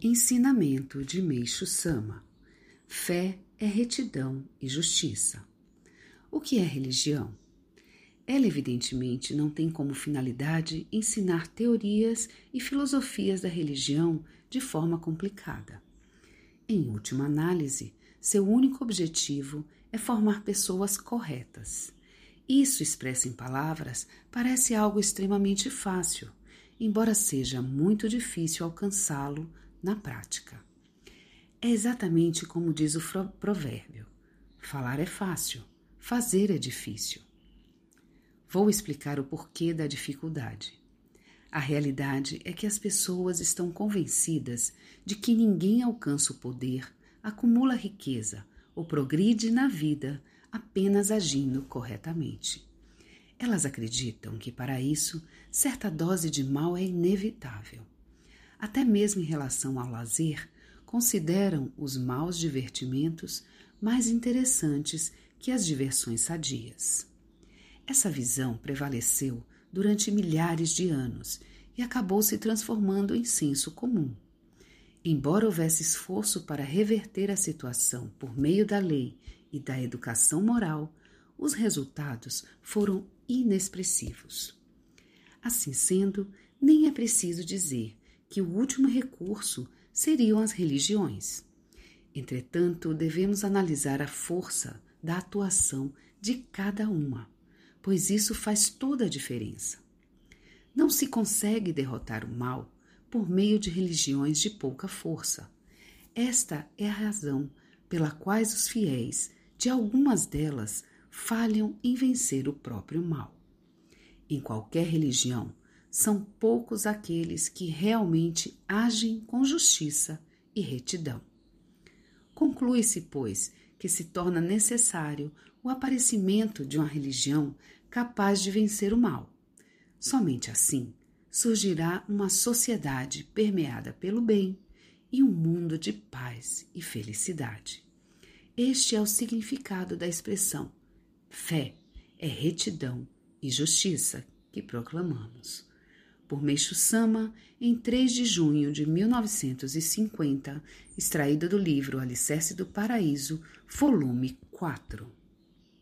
Ensinamento de Meixo Sama: Fé é retidão e justiça. O que é religião? Ela, evidentemente, não tem como finalidade ensinar teorias e filosofias da religião de forma complicada. Em última análise, seu único objetivo é formar pessoas corretas. Isso expresso em palavras parece algo extremamente fácil, embora seja muito difícil alcançá-lo na prática. É exatamente como diz o provérbio: falar é fácil, fazer é difícil. Vou explicar o porquê da dificuldade. A realidade é que as pessoas estão convencidas de que ninguém alcança o poder, acumula riqueza ou progride na vida apenas agindo corretamente. Elas acreditam que para isso certa dose de mal é inevitável até mesmo em relação ao lazer, consideram os maus divertimentos mais interessantes que as diversões sadias. Essa visão prevaleceu durante milhares de anos e acabou se transformando em senso comum. Embora houvesse esforço para reverter a situação por meio da lei e da educação moral, os resultados foram inexpressivos. Assim sendo, nem é preciso dizer que o último recurso seriam as religiões. Entretanto, devemos analisar a força da atuação de cada uma, pois isso faz toda a diferença. Não se consegue derrotar o mal por meio de religiões de pouca força. Esta é a razão pela qual os fiéis de algumas delas falham em vencer o próprio mal. Em qualquer religião, são poucos aqueles que realmente agem com justiça e retidão. Conclui-se, pois, que se torna necessário o aparecimento de uma religião capaz de vencer o mal. Somente assim surgirá uma sociedade permeada pelo bem e um mundo de paz e felicidade. Este é o significado da expressão fé é retidão e justiça que proclamamos por Meixo Sama, em 3 de junho de 1950, extraída do livro Alicerce do Paraíso, volume 4.